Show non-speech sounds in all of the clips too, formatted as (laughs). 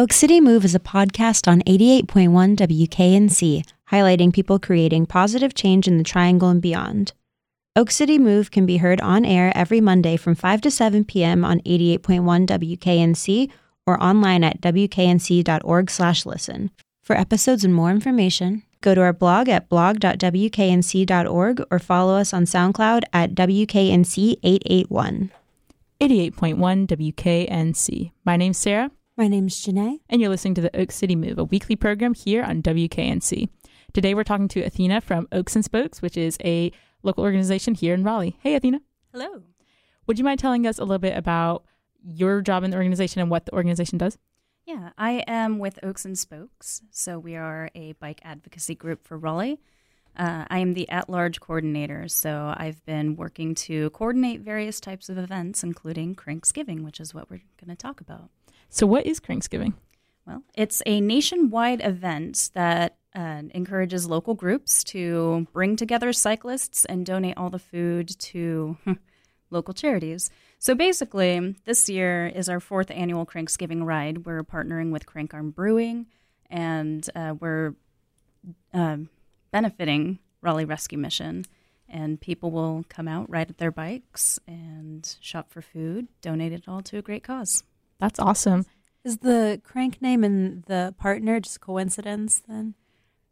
Oak City Move is a podcast on 88.1 WKNC, highlighting people creating positive change in the Triangle and beyond. Oak City Move can be heard on air every Monday from 5 to 7 p.m. on 88.1 WKNC or online at wknc.org/listen. For episodes and more information, go to our blog at blog.wknc.org or follow us on SoundCloud at WKNC881. 88.1 WKNC. My name's Sarah. My name's Janae. And you're listening to the Oak City Move, a weekly program here on WKNC. Today we're talking to Athena from Oaks and Spokes, which is a local organization here in Raleigh. Hey, Athena. Hello. Would you mind telling us a little bit about your job in the organization and what the organization does? Yeah, I am with Oaks and Spokes. So we are a bike advocacy group for Raleigh. Uh, I am the at large coordinator, so I've been working to coordinate various types of events, including Cranksgiving, which is what we're going to talk about. So, what is Cranksgiving? Well, it's a nationwide event that uh, encourages local groups to bring together cyclists and donate all the food to local charities. So basically, this year is our fourth annual Cranksgiving ride. We're partnering with Crank Arm Brewing, and uh, we're uh, benefiting Raleigh Rescue Mission. And people will come out, ride their bikes, and shop for food, donate it all to a great cause. That's awesome. Is the crank name and the partner just coincidence then?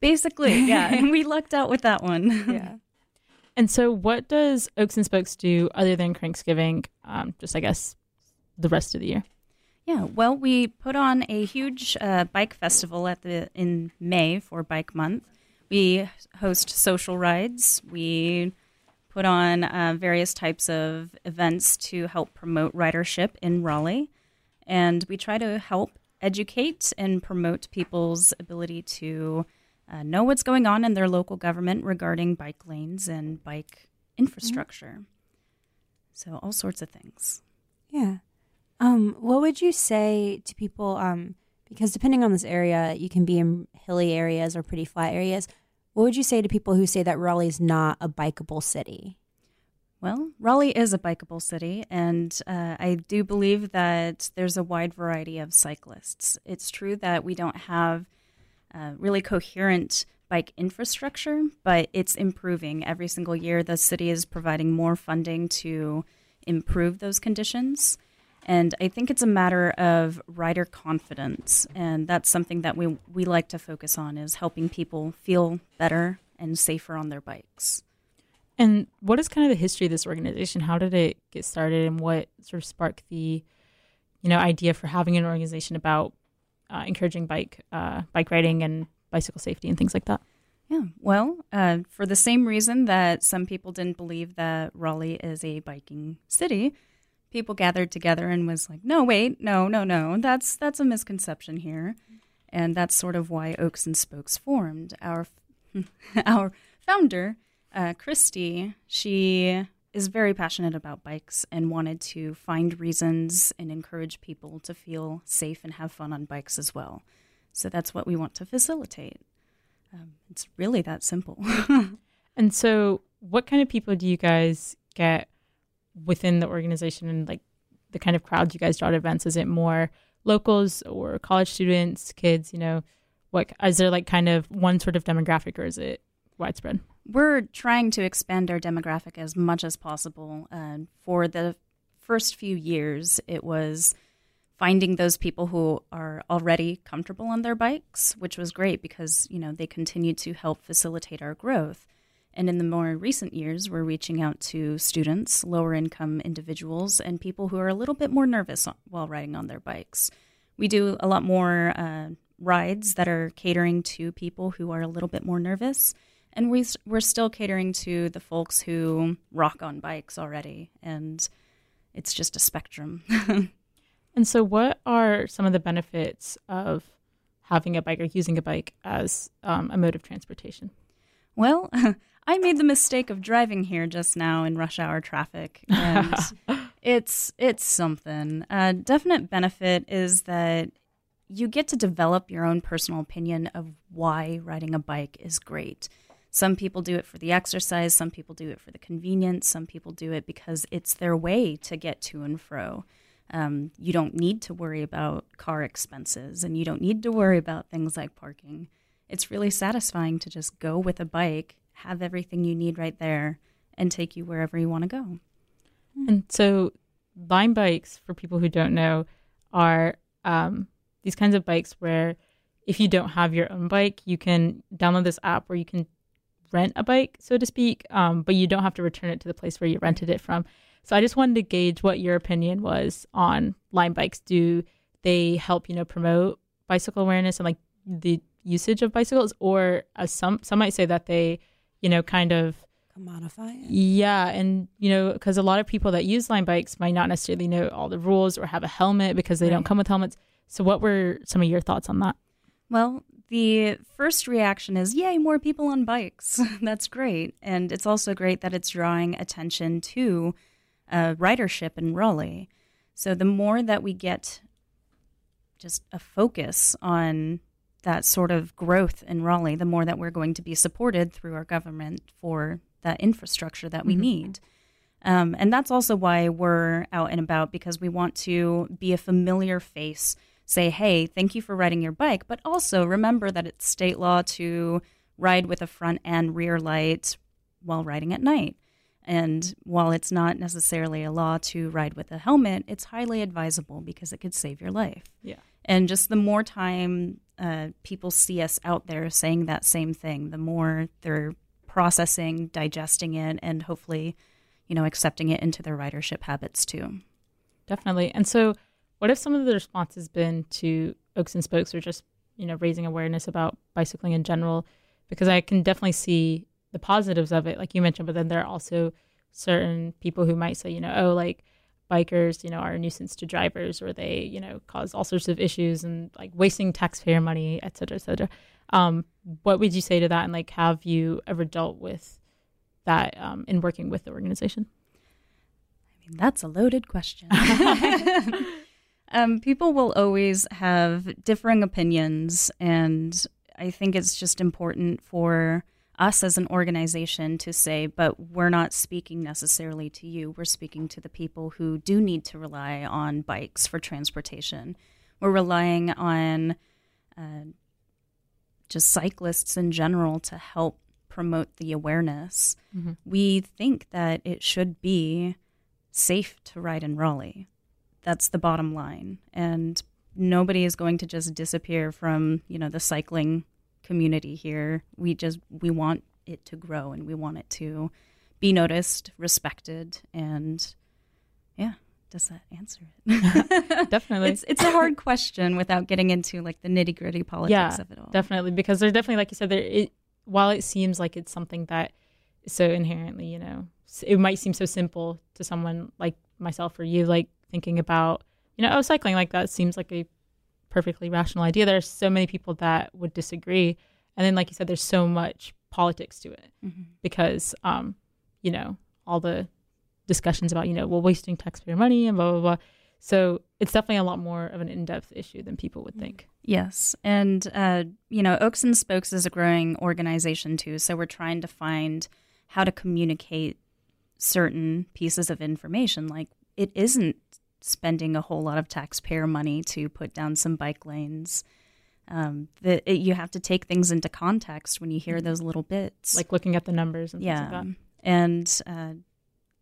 Basically, yeah. (laughs) And we lucked out with that one. (laughs) Yeah. And so, what does Oaks and Spokes do other than Cranksgiving? Um, just, I guess, the rest of the year. Yeah, well, we put on a huge uh, bike festival at the in May for Bike Month. We host social rides. We put on uh, various types of events to help promote ridership in Raleigh, and we try to help educate and promote people's ability to uh, know what's going on in their local government regarding bike lanes and bike infrastructure. Mm-hmm. So, all sorts of things. Yeah. Um, what would you say to people? Um, because depending on this area, you can be in hilly areas or pretty flat areas. What would you say to people who say that Raleigh is not a bikeable city? Well, Raleigh is a bikeable city, and uh, I do believe that there's a wide variety of cyclists. It's true that we don't have uh, really coherent bike infrastructure, but it's improving every single year. The city is providing more funding to improve those conditions. And I think it's a matter of rider confidence, and that's something that we we like to focus on is helping people feel better and safer on their bikes. And what is kind of the history of this organization? How did it get started, and what sort of sparked the, you know, idea for having an organization about uh, encouraging bike uh, bike riding and bicycle safety and things like that? Yeah, well, uh, for the same reason that some people didn't believe that Raleigh is a biking city, people gathered together and was like, "No, wait, no, no, no, that's that's a misconception here," and that's sort of why Oaks and Spokes formed. Our (laughs) our founder, uh, Christy, she is very passionate about bikes and wanted to find reasons and encourage people to feel safe and have fun on bikes as well. So that's what we want to facilitate. Um, it's really that simple. (laughs) and so, what kind of people do you guys get within the organization and like the kind of crowds you guys draw to events? Is it more locals or college students, kids? You know, what is there like kind of one sort of demographic or is it widespread? We're trying to expand our demographic as much as possible. Uh, for the first few years, it was finding those people who are already comfortable on their bikes, which was great because you know they continued to help facilitate our growth. And in the more recent years, we're reaching out to students, lower income individuals, and people who are a little bit more nervous while riding on their bikes. We do a lot more uh, rides that are catering to people who are a little bit more nervous and we we're still catering to the folks who rock on bikes already, and it's just a spectrum. (laughs) and so, what are some of the benefits of having a bike or using a bike as um, a mode of transportation? Well, (laughs) I made the mistake of driving here just now in rush hour traffic, (laughs) and it's it's something. A definite benefit is that you get to develop your own personal opinion of why riding a bike is great. Some people do it for the exercise, some people do it for the convenience, some people do it because it's their way to get to and fro. Um, you don't need to worry about car expenses and you don't need to worry about things like parking. It's really satisfying to just go with a bike, have everything you need right there, and take you wherever you want to go. And so, Lime bikes, for people who don't know, are um, these kinds of bikes where if you don't have your own bike, you can download this app where you can rent a bike, so to speak, um, but you don't have to return it to the place where you rented it from. So I just wanted to gauge what your opinion was on Lime bikes. Do they help, you know, promote bicycle awareness and like the usage of bicycles, or as some some might say that they, you know, kind of Commodify it. yeah, and you know, because a lot of people that use Lime bikes might not necessarily know all the rules or have a helmet because they don't come with helmets. So, what were some of your thoughts on that? Well, the first reaction is, yay, more people on bikes. (laughs) That's great. And it's also great that it's drawing attention to uh, ridership in Raleigh. So the more that we get just a focus on that sort of growth in Raleigh, the more that we're going to be supported through our government for that infrastructure that we Mhm. need. Um, and that's also why we're out and about because we want to be a familiar face say, hey, thank you for riding your bike, but also remember that it's state law to ride with a front and rear light while riding at night. And while it's not necessarily a law to ride with a helmet, it's highly advisable because it could save your life. Yeah. And just the more time uh, people see us out there saying that same thing, the more they're processing, digesting it, and hopefully, you know, accepting it into their ridership habits too. Definitely. And so, what if some of the responses been to Oaks and Spokes or just, you know, raising awareness about bicycling in general? Because I can definitely see the positives of it, like you mentioned, but then there are also certain people who might say, you know, oh, like bikers, you know, are a nuisance to drivers or they, you know, cause all sorts of issues and like wasting taxpayer money, et cetera, et cetera. Um, what would you say to that? And like, have you ever dealt with that um, in working with the organization? I mean, that's a loaded question. (laughs) (laughs) um, people will always have differing opinions, and I think it's just important for us as an organization to say, but we're not speaking necessarily to you. We're speaking to the people who do need to rely on bikes for transportation. We're relying on uh, just cyclists in general to help promote the awareness. Mhm. We think that it should be safe to ride in Raleigh. That's the bottom line. And nobody is going to just disappear from, you know, the cycling community here. We just we want it to grow and we want it to be noticed, respected, and yeah, does that answer it? (laughs) Definitely. it's it's a hard (laughs) question without getting into like the nitty gritty politics Yeah, of it all. definitely because there's definitely like you said there it while it seems like it's something that is so inherently you know it might seem so simple to someone like myself or you like thinking about you know oh cycling like that seems like a perfectly rational idea there are so many people that would disagree and then like you said there's so much politics to it Mhm. because um you know all the discussions about you know well wasting taxpayer money and blah blah blah so it's definitely a lot more of an in-depth issue than people would think Yes. And, uh, you know, Oaks and Spokes is a growing organization too. So we're trying to find how to communicate certain pieces of information. Like, it isn't spending a whole lot of taxpayer money to put down some bike lanes. Um, the, it, you have to take things into context when you hear those little bits. like looking at the numbers and things yeah like that and uh,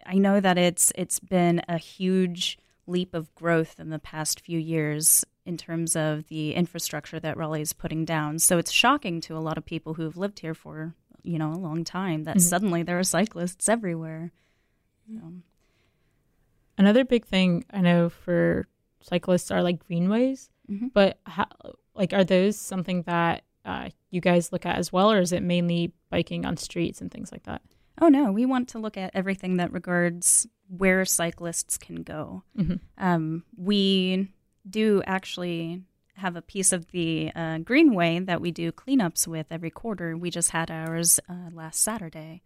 i know that it's it's been a huge leap of growth in the past few years in terms of the infrastructure that raleigh is putting down so it's shocking to a lot of people who've lived here for you know a long time that Mhm. suddenly there are cyclists everywhere So, Another big thing I know for cyclists are like greenways, mhm. but how, like are those something that uh, you guys look at as well, or is it mainly biking on streets and things like that? oh no we want to look at everything that regards where cyclists can go Mhm. um, we do actually have a piece of the uh, greenway that we do cleanups with every quarter. We just had ours uh, last Saturday.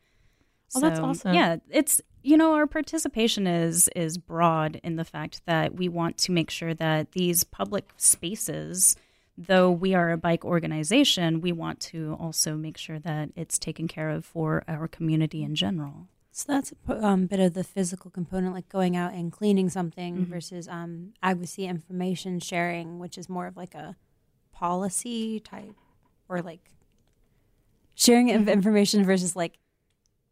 Oh, that's awesome. Yeah, it's you know our participation is is broad in the fact that we want to make sure that these public spaces, though we are a bike organization, we want to also make sure that it's taken care of for our community in general. So that's a um, bit of the physical component, like going out and cleaning something Mhm. versus um, advocacy information sharing, which is more of like a policy type or like sharing of Mhm. information versus like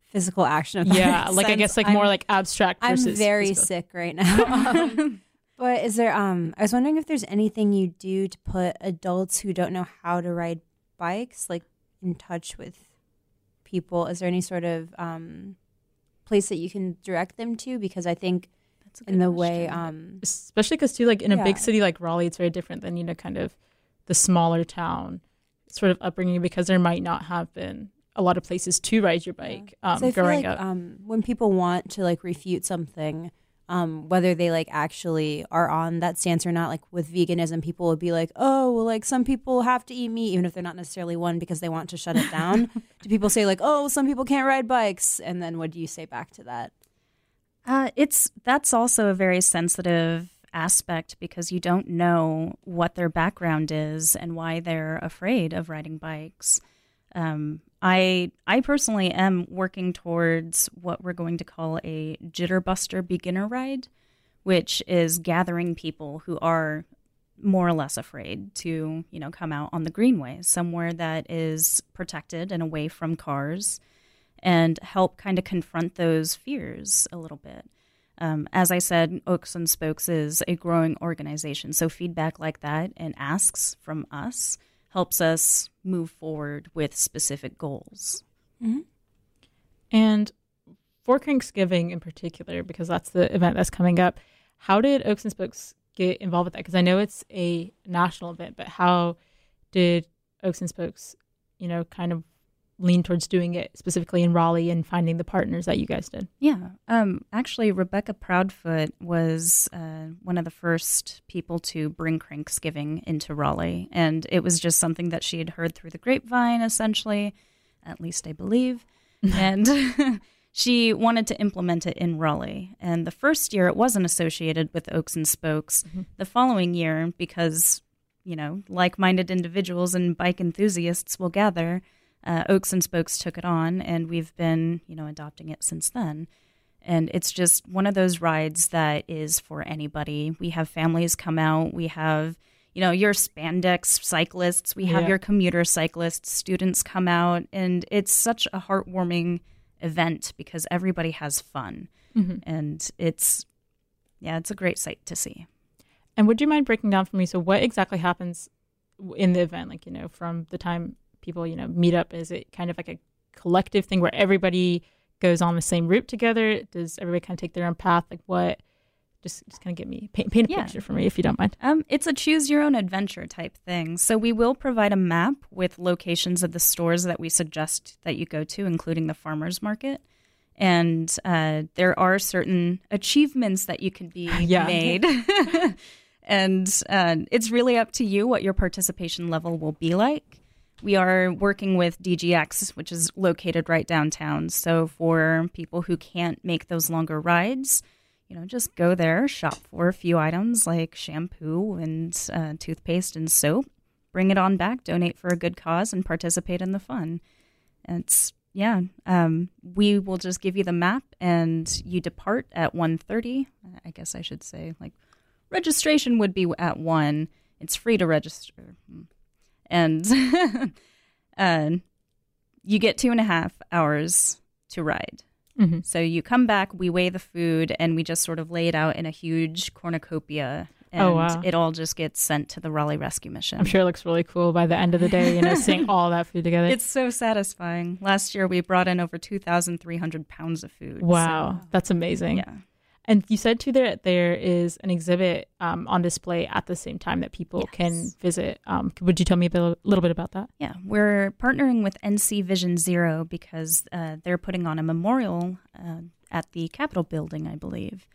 physical action. if that Yeah, like I guess like I'm- more like abstract I'm versus very physical. sick right now. Um, (laughs) (laughs) but is there? Um, I was wondering if there's anything you do to put adults who don't know how to ride bikes like in touch with people. Is there any sort of um, place that you can direct them to? Because I think That's in the way, um, especially because too like in a big city like raleigh it's very different than you know kind of the smaller town sort of upbringing because there might not have been a lot of places to ride your bike um, so I feel growing like up um, when people want to like refute something. Um, whether they like actually are on that stance or not, like with veganism, people would be like, "Oh, well, like some people have to eat meat, even if they're not necessarily one because they want to shut it down." (laughs) do people say like, "Oh, some people can't ride bikes," and then what do you say back to that? Uh, it's that's also a very sensitive aspect because you don't know what their background is and why they're afraid of riding bikes. Um, I I personally am working towards what we're going to call a jitterbuster beginner ride, which is gathering people who are more or less afraid to you know come out on the greenway somewhere that is protected and away from cars and help kind of confront those fears a little bit. Um, as I said, Oaks and Spokes is a growing organization. So feedback like that and asks from us helps us move forward with specific goals. Mm-hmm. and for cranksgiving in particular because that's the event that's coming up how did oaks and spokes get involved with that because i know it's a national event but how did oaks and spokes you know kind of lean towards doing it specifically in raleigh and finding the partners that you guys did Yeah. Um, actually, Rebecca Proudfoot was uh, one of the first people to bring Cranksgiving into Raleigh. And it was just something that she had heard through the grapevine, essentially, at least I believe. (laughs) and (laughs) she wanted to implement it in Raleigh. And the first year, it wasn't associated with Oaks and Spokes. Mhm. The following year, because, you know, like minded individuals and bike enthusiasts will gather, uh, Oaks and Spokes took it on, and we've been, you know, adopting it since then. And it's just one of those rides that is for anybody. We have families come out. We have, you know, your spandex cyclists. We have Yeah. your commuter cyclists. Students come out, and it's such a heartwarming event because everybody has fun, mm-hmm. and it's, yeah, it's a great sight to see. And would you mind breaking down for me? So, what exactly happens in the event? Like, you know, from the time people, you know, meet up, is it kind of like a collective thing where everybody goes on the same route together? Does everybody kind of take their own path? Like, what? Just, just kind of get me paint, paint a Yeah. picture for me if you don't mind. Um, it's a choose your own adventure type thing. So we will provide a map with locations of the stores that we suggest that you go to, including the farmers market. And uh, there are certain achievements that you can be (laughs) Yeah. made. (laughs) and uh, it's really up to you what your participation level will be like. We are working with DGX, which is located right downtown. So for people who can't make those longer rides, you know, just go there, shop for a few items like shampoo and uh, toothpaste and soap, bring it on back, donate for a good cause, and participate in the fun. And it's yeah, um, we will just give you the map, and you depart at 1.30. I guess I should say like registration would be at one. It's free to register, and (laughs) uh, you get two and a half hours to ride. Mm-hmm. So you come back, we weigh the food, and we just sort of lay it out in a huge cornucopia. And Oh, wow. it all just gets sent to the Raleigh Rescue Mission. I'm sure it looks really cool by the end of the day, you know, (laughs) seeing all that food together. It's so satisfying. Last year we brought in over 2,300 pounds of food. wow, that's amazing. yeah. And you said too that there is an exhibit um, on display at the same time that people Yes. can visit. Um, would you tell me a bit- little bit about that? Yeah, we're partnering with NC Vision Zero because uh, they're putting on a memorial uh, at the Capitol building, I believe.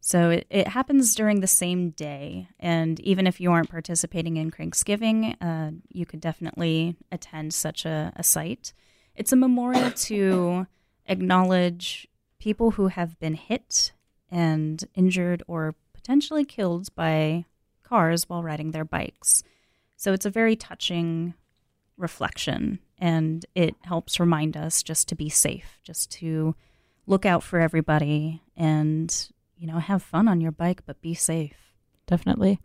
So it, it happens during the same day. And even if you aren't participating in Cranksgiving, uh, you could definitely attend such a, a site. It's a memorial to acknowledge people who have been hit and injured or potentially killed by cars while riding their bikes. So it's a very touching reflection and it helps remind us just to be safe, just to look out for everybody and, you know, have fun on your bike, but be safe. Definitely.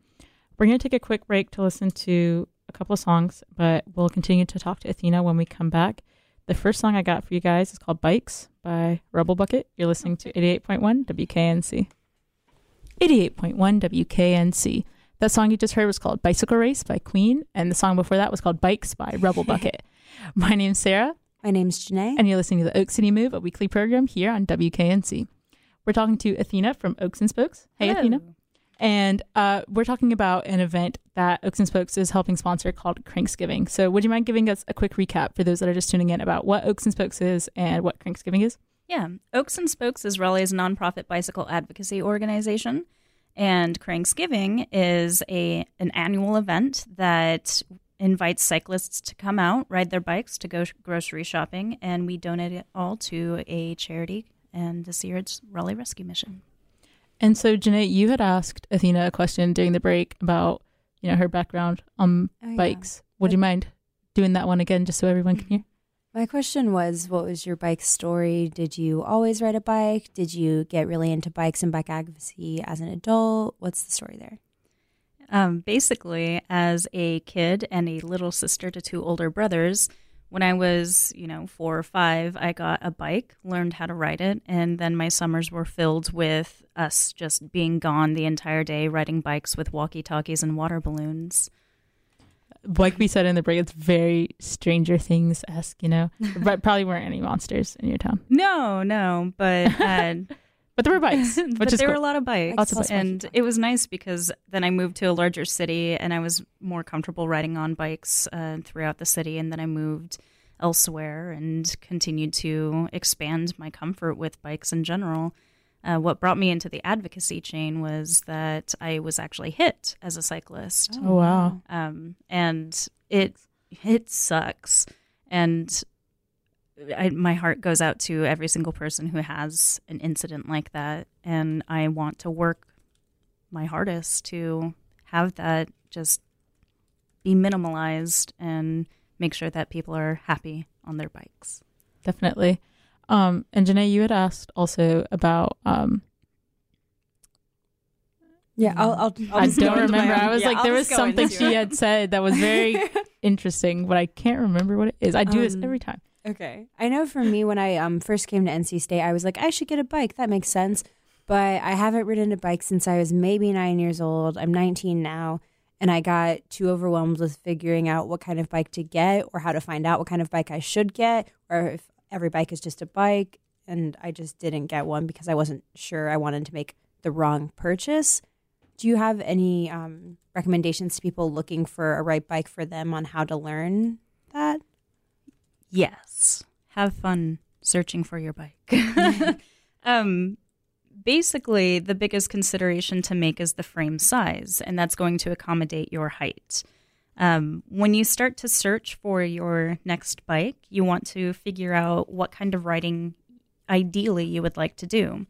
We're going to take a quick break to listen to a couple of songs, but we'll continue to talk to Athena when we come back. The first song I got for you guys is called Bikes by Rebel Bucket. You're listening to 88.1 WKNC. 88.1 WKNC. That song you just heard was called Bicycle Race by Queen, and the song before that was called Bikes by Rebel Bucket. (laughs) My name's Sarah. My name's Janae. And you're listening to the Oak City Move, a weekly program here on WKNC. We're talking to Athena from Oaks and Spokes. Hey, Hello. Athena. And uh, we're talking about an event that Oaks and Spokes is helping sponsor called Cranksgiving. So, would you mind giving us a quick recap for those that are just tuning in about what Oaks and Spokes is and what Cranksgiving is? Yeah, Oaks and Spokes is Raleigh's nonprofit bicycle advocacy organization, and Cranksgiving is a an annual event that invites cyclists to come out, ride their bikes, to go grocery shopping, and we donate it all to a charity. And this year it's Raleigh Rescue Mission. And so, Janae, you had asked Athena a question during the break about you know her background on Oh, yeah. bikes. Would you mind doing that one again, just so everyone can hear? My question was what was your bike story? Did you always ride a bike? Did you get really into bikes and bike advocacy as an adult? What's the story there? Um, basically, as a kid and a little sister to two older brothers, when I was, you know, four or five, I got a bike, learned how to ride it, and then my summers were filled with us just being gone the entire day, riding bikes with walkie talkies and water balloons. Like we said in the break, it's very Stranger Things esque. You know, (laughs) but probably weren't any monsters in your town, No, no, but uh, but there were bikes, (laughs) which but is there cool. were a lot of bikes, Lots of bikes. and it was nice because then I moved to a larger city and I was more comfortable riding on bikes uh, throughout the city, and then I moved elsewhere and continued to expand my comfort with bikes in general. Uh, what brought me into the advocacy chain was that I was actually hit as a cyclist, Oh wow! um, and it it sucks, and I, my heart goes out to every single person who has an incident like that, and I want to work my hardest to have that just be minimalized and make sure that people are happy on their bikes. Definitely. Um, and Janae, you had asked also about. Um, Yeah, I'll. I'll, I'll I just go don't remember. I was yeah, like, I'll there was something she had said that was very (laughs) interesting, but I can't remember what it is. I do this Um, every time. Okay. I know for me, when I um first came to NC State, I was like, I should get a bike. That makes sense. But I haven't ridden a bike since I was maybe nine years old. I'm 19 now. And I got too overwhelmed with figuring out what kind of bike to get or how to find out what kind of bike I should get or if every bike is just a bike. And I just didn't get one because I wasn't sure I wanted to make the wrong purchase. Do you have any um, recommendations to people looking for a right bike for them on how to learn that? Yes. Have fun searching for your bike. (laughs) (laughs) um, basically, the biggest consideration to make is the frame size, and that's going to accommodate your height. Um, when you start to search for your next bike, you want to figure out what kind of riding ideally you would like to do.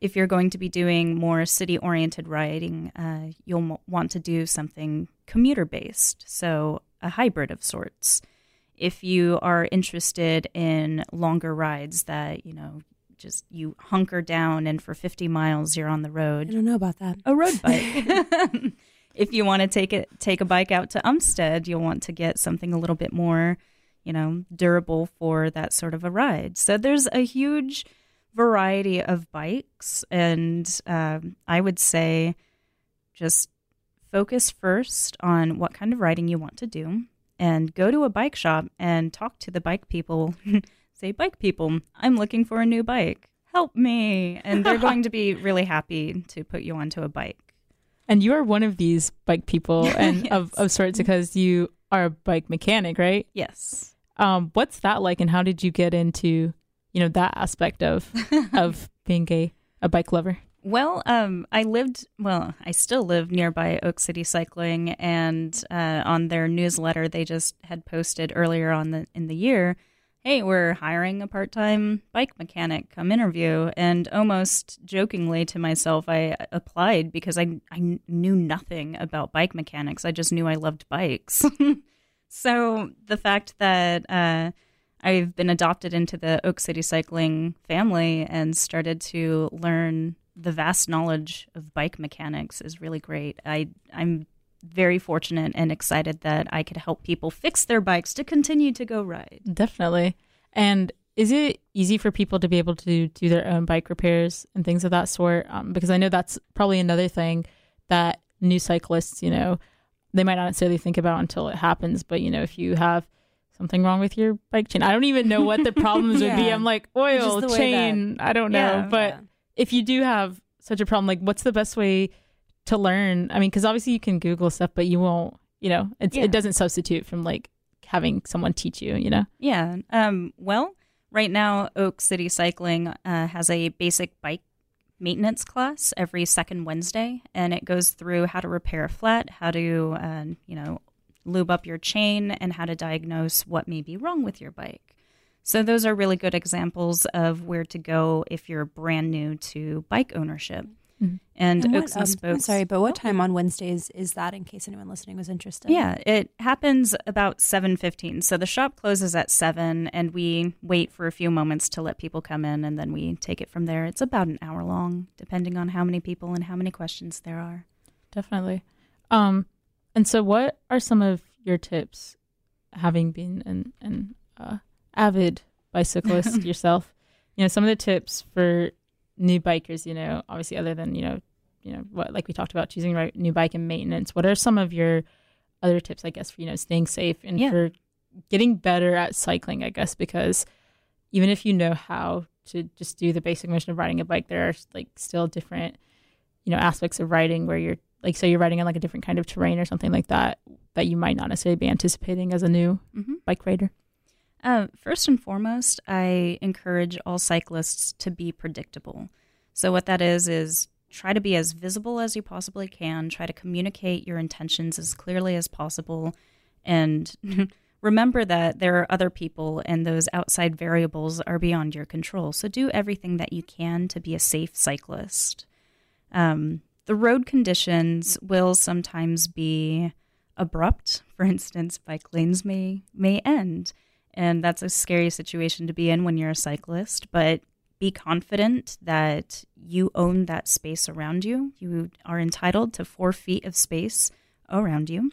If you're going to be doing more city oriented riding, uh, you'll m- want to do something commuter based, so a hybrid of sorts if you are interested in longer rides that you know just you hunker down and for 50 miles you're on the road. I don't know about that. a road bike (laughs) (laughs) if you want to take it take a bike out to Umstead you'll want to get something a little bit more you know durable for that sort of a ride so there's a huge variety of bikes and um, i would say just focus first on what kind of riding you want to do and go to a bike shop and talk to the bike people. (laughs) Say, bike people, I'm looking for a new bike. Help me. And they're going to be (laughs) really happy to put you onto a bike. And you are one of these bike people (laughs) and of, of sorts because you are a bike mechanic, right? Yes. Um, what's that like, and how did you get into you know that aspect of of being a a bike lover? Well, um, I lived, well, I still live nearby Oak City Cycling, and uh, on their newsletter, they just had posted earlier on the in the year, "Hey, we're hiring a part-time bike mechanic. Come interview." And almost jokingly to myself, I applied because I I knew nothing about bike mechanics. I just knew I loved bikes. (laughs) so the fact that uh, I've been adopted into the Oak City Cycling family and started to learn the vast knowledge of bike mechanics is really great. I I'm very fortunate and excited that I could help people fix their bikes to continue to go ride. Definitely. And is it easy for people to be able to do their own bike repairs and things of that sort? Um, because I know that's probably another thing that new cyclists, you know, they might not necessarily think about until it happens. But you know, if you have something wrong with your bike chain, I don't even know what the problems yeah. would be. (laughs) I'm like oil chain. That, I don't know, yeah, but yeah. If you do have such a problem, like what's the best way to learn? I mean, because obviously you can Google stuff, but you won't. You know, it doesn't substitute from like having someone teach you. You know. Yeah. Um. Well right now, Oak City Cycling uh, has a basic bike maintenance class every second Wednesday, and it goes through how to repair a flat, how to, uh, you know, lube up your chain, and how to diagnose what may be wrong with your bike. So, those are really good examples of where to go if you're brand new to bike ownership. Mm-hmm. And, and what, um, I'm sorry, but what time on Wednesdays is that? In case anyone listening was interested. Yeah, it happens about seven fifteen. So the shop closes at seven, and we wait for a few moments to let people come in, and then we take it from there. It's about an hour long, depending on how many people and how many questions there are. Definitely. Um, and so, what are some of your tips, having been an an uh, avid bicyclist (laughs) yourself? You know, some of the tips for new bikers, you know, obviously other than, you know, you know, what like we talked about choosing right new bike and maintenance, what are some of your other tips, I guess, for, you know, staying safe and yeah. for getting better at cycling, I guess, because even if you know how to just do the basic motion of riding a bike, there are like still different, you know, aspects of riding where you're like, say you're riding on like a different kind of terrain or something like that, that you might not necessarily be anticipating as a new mm-hmm. bike rider. Uh, first and foremost, I encourage all cyclists to be predictable. So, what that is, is try to be as visible as you possibly can, try to communicate your intentions as clearly as possible, and (laughs) remember that there are other people and those outside variables are beyond your control. So, do everything that you can to be a safe cyclist. Um, the road conditions will sometimes be abrupt. For instance, bike lanes may may end and that's a scary situation to be in when you're a cyclist, but be confident that you own that space around you. You are entitled to four feet of space around you.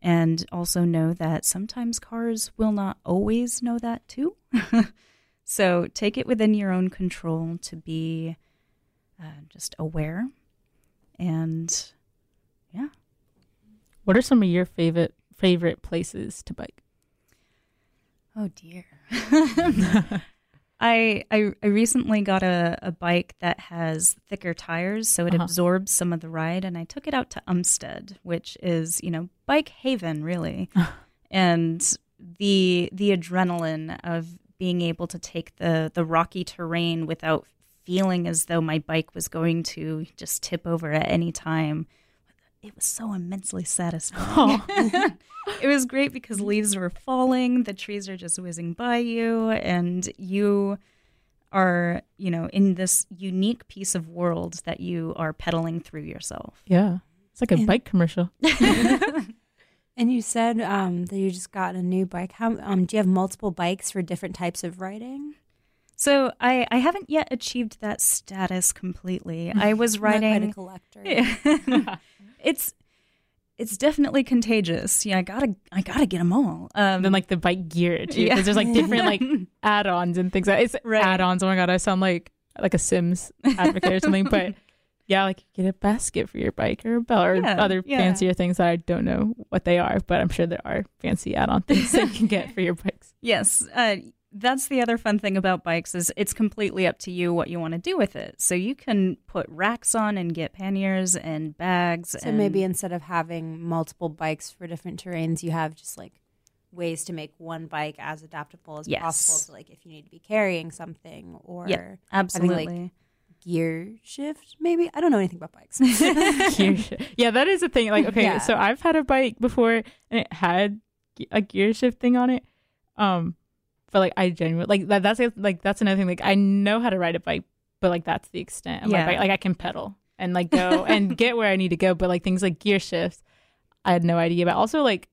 And also know that sometimes cars will not always know that too. (laughs) so take it within your own control to be uh, just aware. And yeah. What are some of your favorite favorite places to bike? Oh dear. (laughs) I, I, I recently got a, a bike that has thicker tires, so it uh-huh. absorbs some of the ride, and I took it out to Umstead, which is you know bike haven really, (laughs) and the the adrenaline of being able to take the the rocky terrain without feeling as though my bike was going to just tip over at any time it was so immensely satisfying. (laughs) it was great because leaves were falling, the trees are just whizzing by you, and you are, you know, in this unique piece of world that you are pedaling through yourself. Yeah. It's like a and, bike commercial. (laughs) (laughs) and you said um, that you just got a new bike. How um, do you have multiple bikes for different types of riding? So I, I haven't yet achieved that status completely. I was riding a collector. It's it's definitely contagious. Yeah, I gotta I gotta get them all. Um, then like the bike gear too, because yeah. there's like different like (laughs) add-ons and things. Like, it's right. add-ons. Oh my god, I sound like like a Sims advocate or something. But (laughs) yeah, like get a basket for your bike or a belt or yeah, other yeah. fancier things that I don't know what they are, but I'm sure there are fancy add-on things that you can get for your bikes. Yes, uh, that's the other fun thing about bikes is it's completely up to you what you want to do with it. So you can put racks on and get panniers and bags. So and maybe instead of having multiple bikes for different terrains, you have just like ways to make one bike as adaptable as yes. possible to like if you need to be carrying something or yep, absolutely. Having, like, gear shift maybe i don't know anything about bikes (laughs) gear shift yeah that is a thing like okay yeah. so i've had a bike before and it had a gear shift thing on it um but like I genuinely like that, that's like that's another thing. Like I know how to ride a bike, but like that's the extent of yeah. bike. Like I can pedal and like go (laughs) and get where I need to go, but like things like gear shifts, I had no idea. But also like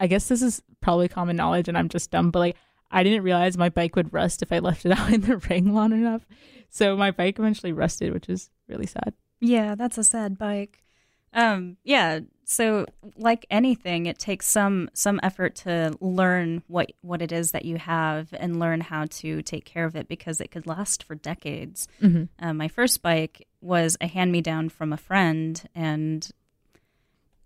I guess this is probably common knowledge, and I'm just dumb. But like I didn't realize my bike would rust if I left it (laughs) out in the rain long enough. So my bike eventually rusted, which is really sad. Yeah, that's a sad bike. Um, yeah. So, like anything, it takes some some effort to learn what what it is that you have and learn how to take care of it because it could last for decades. Mm-hmm. Uh, my first bike was a hand me down from a friend, and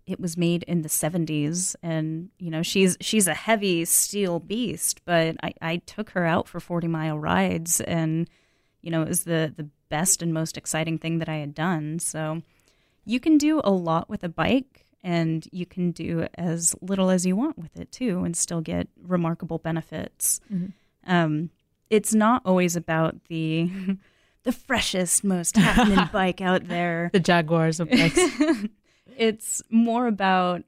it was made in the 70s and you know she's she's a heavy steel beast but I, I took her out for 40 mile rides and you know it was the the best and most exciting thing that i had done so you can do a lot with a bike and you can do as little as you want with it too and still get remarkable benefits Mhm. um, it's not always about the (laughs) the freshest most (laughs) happening bike out there The Jaguars of bikes. (laughs) it's more about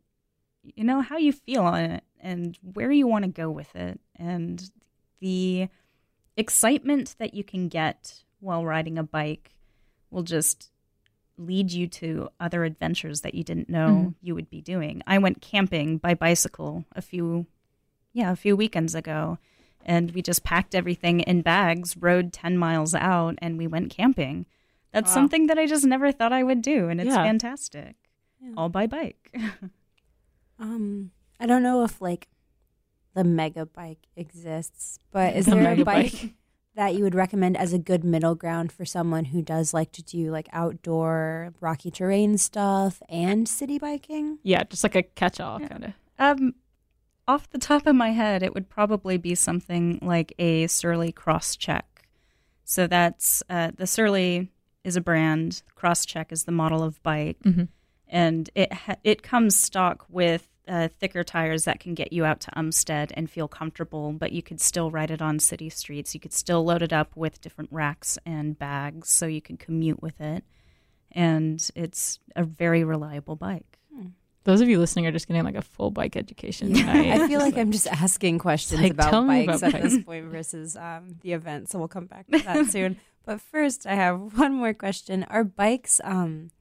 you know how you feel on it and where you want to go with it and the excitement that you can get while riding a bike will just lead you to other adventures that you didn't know Mhm. you would be doing. I went camping by bicycle a few yeah, a few weekends ago and we just packed everything in bags, rode 10 miles out and we went camping. That's Wow. something that I just never thought I would do and it's Yeah. fantastic Yeah. all by bike. (laughs) Um, I don't know if like the mega bike exists, but (laughs) is The there a mega bike bike. That you would recommend as a good middle ground for someone who does like to do like outdoor rocky terrain stuff and city biking? yeah, just like a catch-all Yeah. kind of. um, off the top of my head, it would probably be something like a Surly Cross Check. So that's uh, the Surly is a brand. Cross Check is the model of bike, Mm-hmm. and it ha- it comes stock with uh, thicker tires that can get you out to Umstead and feel comfortable, but you could still ride it on city streets. You could still load it up with different racks and bags, so you can commute with it, and it's a very reliable bike. Those of you listening are just getting like a full bike education. Yeah. I feel like I'm just asking questions like, about bikes about at this point (laughs) versus um, the event. So we'll come back to that (laughs) soon. But first, I have one more question: Are bikes um,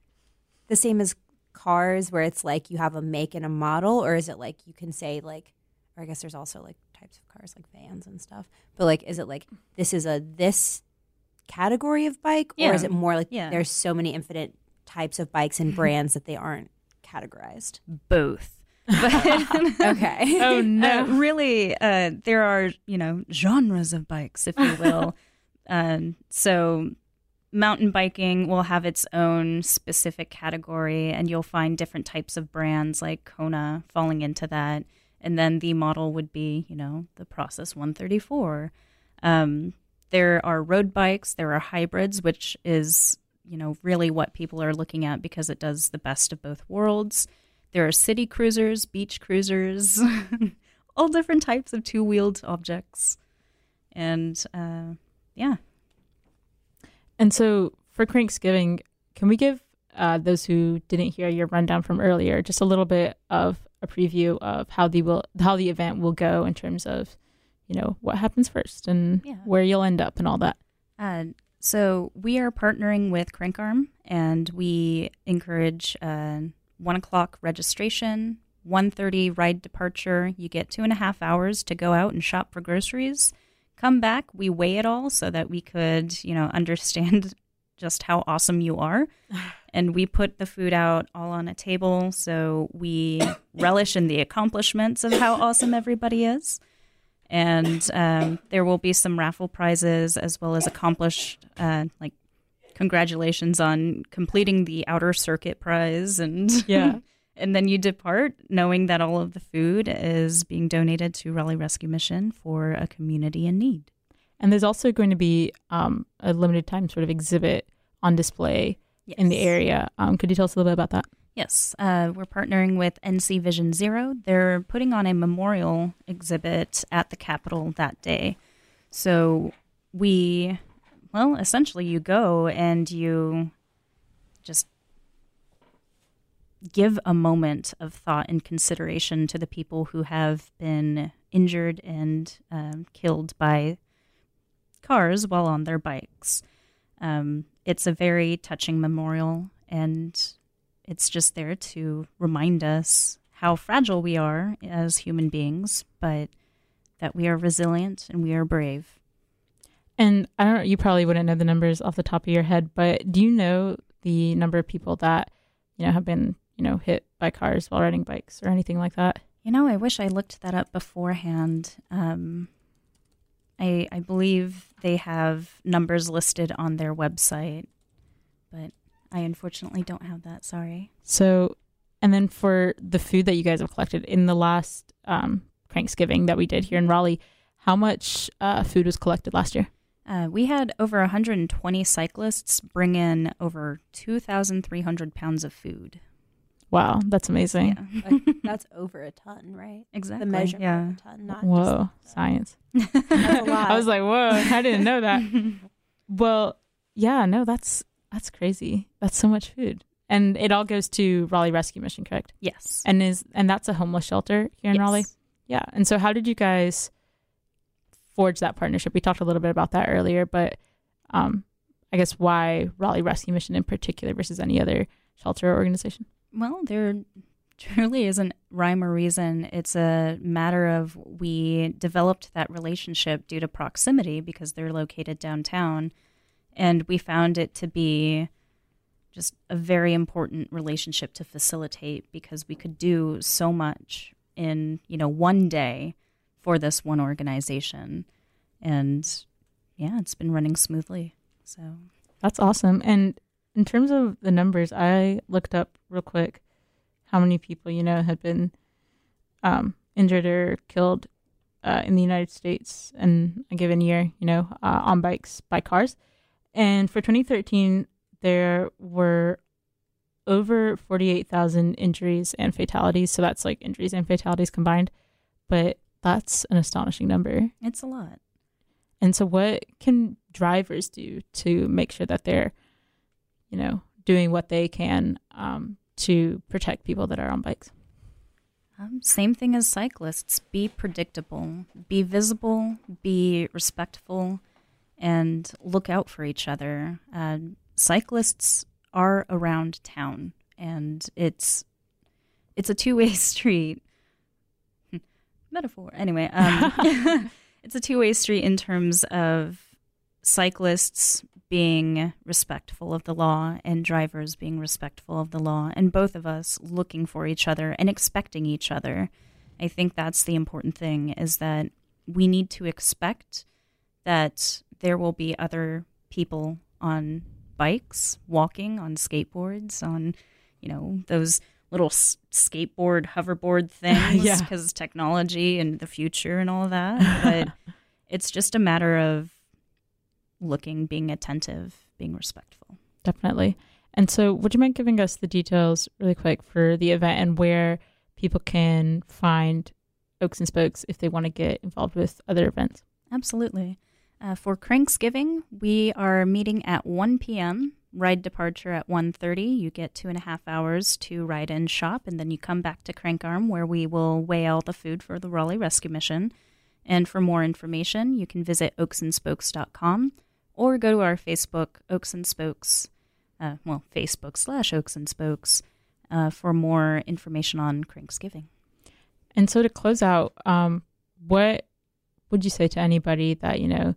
the same as cars, where it's like you have a make and a model, or is it like you can say like, or I guess there's also like types of cars like vans and stuff. But like, is it like this is a this category of bike, or is it more like Yeah. there's so many infinite types of bikes and brands that they aren't categorized? Both. (laughs) Okay. (laughs) Oh, (laughs) no. Uh, really, uh, there are you know genres of bikes, if you will. um, so, mountain biking will have its own specific category, and you'll find different types of brands like Kona falling into that. And then the model would be, you know, the Process 134. Um, there are road bikes, there are hybrids, which is, you know, really what people are looking at because it does the best of both worlds. There are city cruisers, beach cruisers, (laughs) all different types of two wheeled objects. And uh, yeah, And so for Cranksgiving, can we give uh, those who didn't hear your rundown from earlier just a little bit of a preview of how the will how the event will go in terms of you know what happens first and Yeah. where you'll end up and all that. Uh, so we are partnering with Crankarm, and we encourage uh, one o'clock registration, one thirty ride departure. You get two and a half hours to go out and shop for groceries. Come back, we weigh it all so that we could, you know, understand (laughs) just how awesome you are. (sighs) And we put the food out all on a table, so we (coughs) relish in the accomplishments of how awesome everybody is and um, there will be some raffle prizes as well as accomplished uh, like congratulations on completing the outer circuit prize and Yeah. (laughs) and then you depart knowing that all of the food is being donated to Raleigh Rescue Mission for a community in need. And there's also going to be um, a limited time sort of exhibit on display in the area. Um, could you tell us a little bit about that? Yes, uh, we're partnering with NC Vision Zero. They're putting on a memorial exhibit at the Capitol that day. So we, well, essentially, you go and you just give a moment of thought and consideration to the people who have been injured and um, killed by cars while on their bikes. Um, it's a very touching memorial, and it's just there to remind us how fragile we are as human beings, but that we are resilient and we are brave. And I don't you probably wouldn't know the numbers off the top of your head, but do you know the number of people that, you know, have been, you know, hit by cars while riding bikes or anything like that? You know, I wish I looked that up beforehand. Um, I, I believe they have numbers listed on their website, but I unfortunately don't have that. Sorry. So, and then for the food that you guys have collected in the last um, Cranksgiving that we did here in Raleigh, how much uh, food was collected last year? Uh, we had over 120 cyclists bring in over 2,300 pounds of food. Wow, that's amazing. Yeah. Like, that's over a ton, right? (laughs) exactly. The measurement yeah. of a ton, not Whoa, just science. (laughs) That's a lot. I was like, whoa, I didn't know that. (laughs) Well, yeah, no, that's that's crazy. That's so much food, and it all goes to Raleigh Rescue Mission, correct? yes. And is and that's a homeless shelter here in Yes. Raleigh. Yeah. And so, how did you guys forge that partnership? We talked a little bit about that earlier, but um, I guess why Raleigh Rescue Mission in particular versus any other shelter or organization? Well, there truly isn't rhyme or reason. It's a matter of we developed that relationship due to proximity because they're located downtown. And we found it to be just a very important relationship to facilitate because we could do so much in, you know, one day for this one organization. And yeah, it's been running smoothly. So That's awesome. And in terms of the numbers, I looked up real quick how many people you know had been um, injured or killed uh, in the United States in a given year, you know, uh, on bikes by cars. And for 2013, there were over 48,000 injuries and fatalities. So that's like injuries and fatalities combined. But that's an astonishing number. it's a lot. And so, what can drivers do to make sure that they're, you know, doing what they can um, to protect people that are on bikes? Um, same thing as cyclists. Be predictable, be visible, be respectful, and look out for each other. Uh, cyclists are around town, and it's it's a two way (laughs) street. Metaphor. Anyway, um, (laughs) (laughs) it's a two way street in terms of cyclists being respectful of the law and drivers being respectful of the law, and both of us looking for each other and expecting each other. I think that's the important thing is that we need to expect that there will be other people on bikes, walking, on skateboards, on, you know, those little s- skateboard, hoverboard (laughs) things Yeah. because technology and the future and all of that. But (laughs) it's just a matter of looking, being attentive, being respectful. Definitely. And so, would you mind giving us the details really quick for the event and where people can find Oaks and Spokes if they want to get involved with other events? Absolutely. Uh, for Cranksgiving, we are meeting at 1 p.m. Ride departure at 1.30. You get two and a half hours to ride and shop, and then you come back to Crank Arm where we will weigh all the food for the Raleigh Rescue Mission. And for more information, you can visit oaksandspokes.com or go to our Facebook, Oaks and Spokes, uh, well, Facebook slash Oaks and Spokes, uh, for more information on Cranksgiving. And so, to close out, um, what would you say to anybody that you know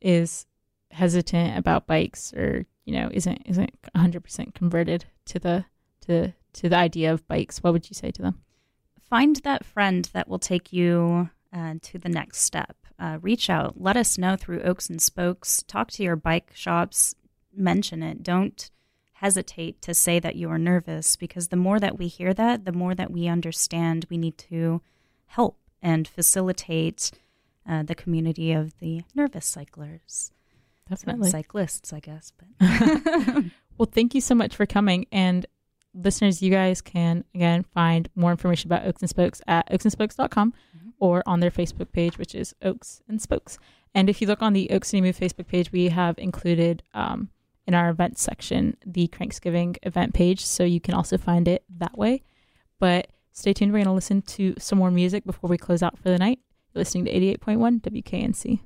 is hesitant about bikes or you know isn't isn't 100% converted to the to to the idea of bikes? What would you say to them? find that friend that will take you uh, to the next step. Uh, reach out. Let us know through Oaks and Spokes. Talk to your bike shops. Mention it. Don't hesitate to say that you are nervous because the more that we hear that, the more that we understand we need to help and facilitate uh, the community of the nervous cyclers. Definitely. Cyclists, I guess. But (laughs) (laughs) Well, thank you so much for coming. And listeners, you guys can again find more information about Oaks and Spokes at oaksandspokes.com Mhm. Or on their Facebook page, which is Oaks and Spokes. And if you look on the Oak City Move Facebook page, we have included um, in our events section the Cranksgiving event page, so you can also find it that way. But stay tuned. We're going to listen to some more music before we close out for the night. You're listening to 88.1 WKNC.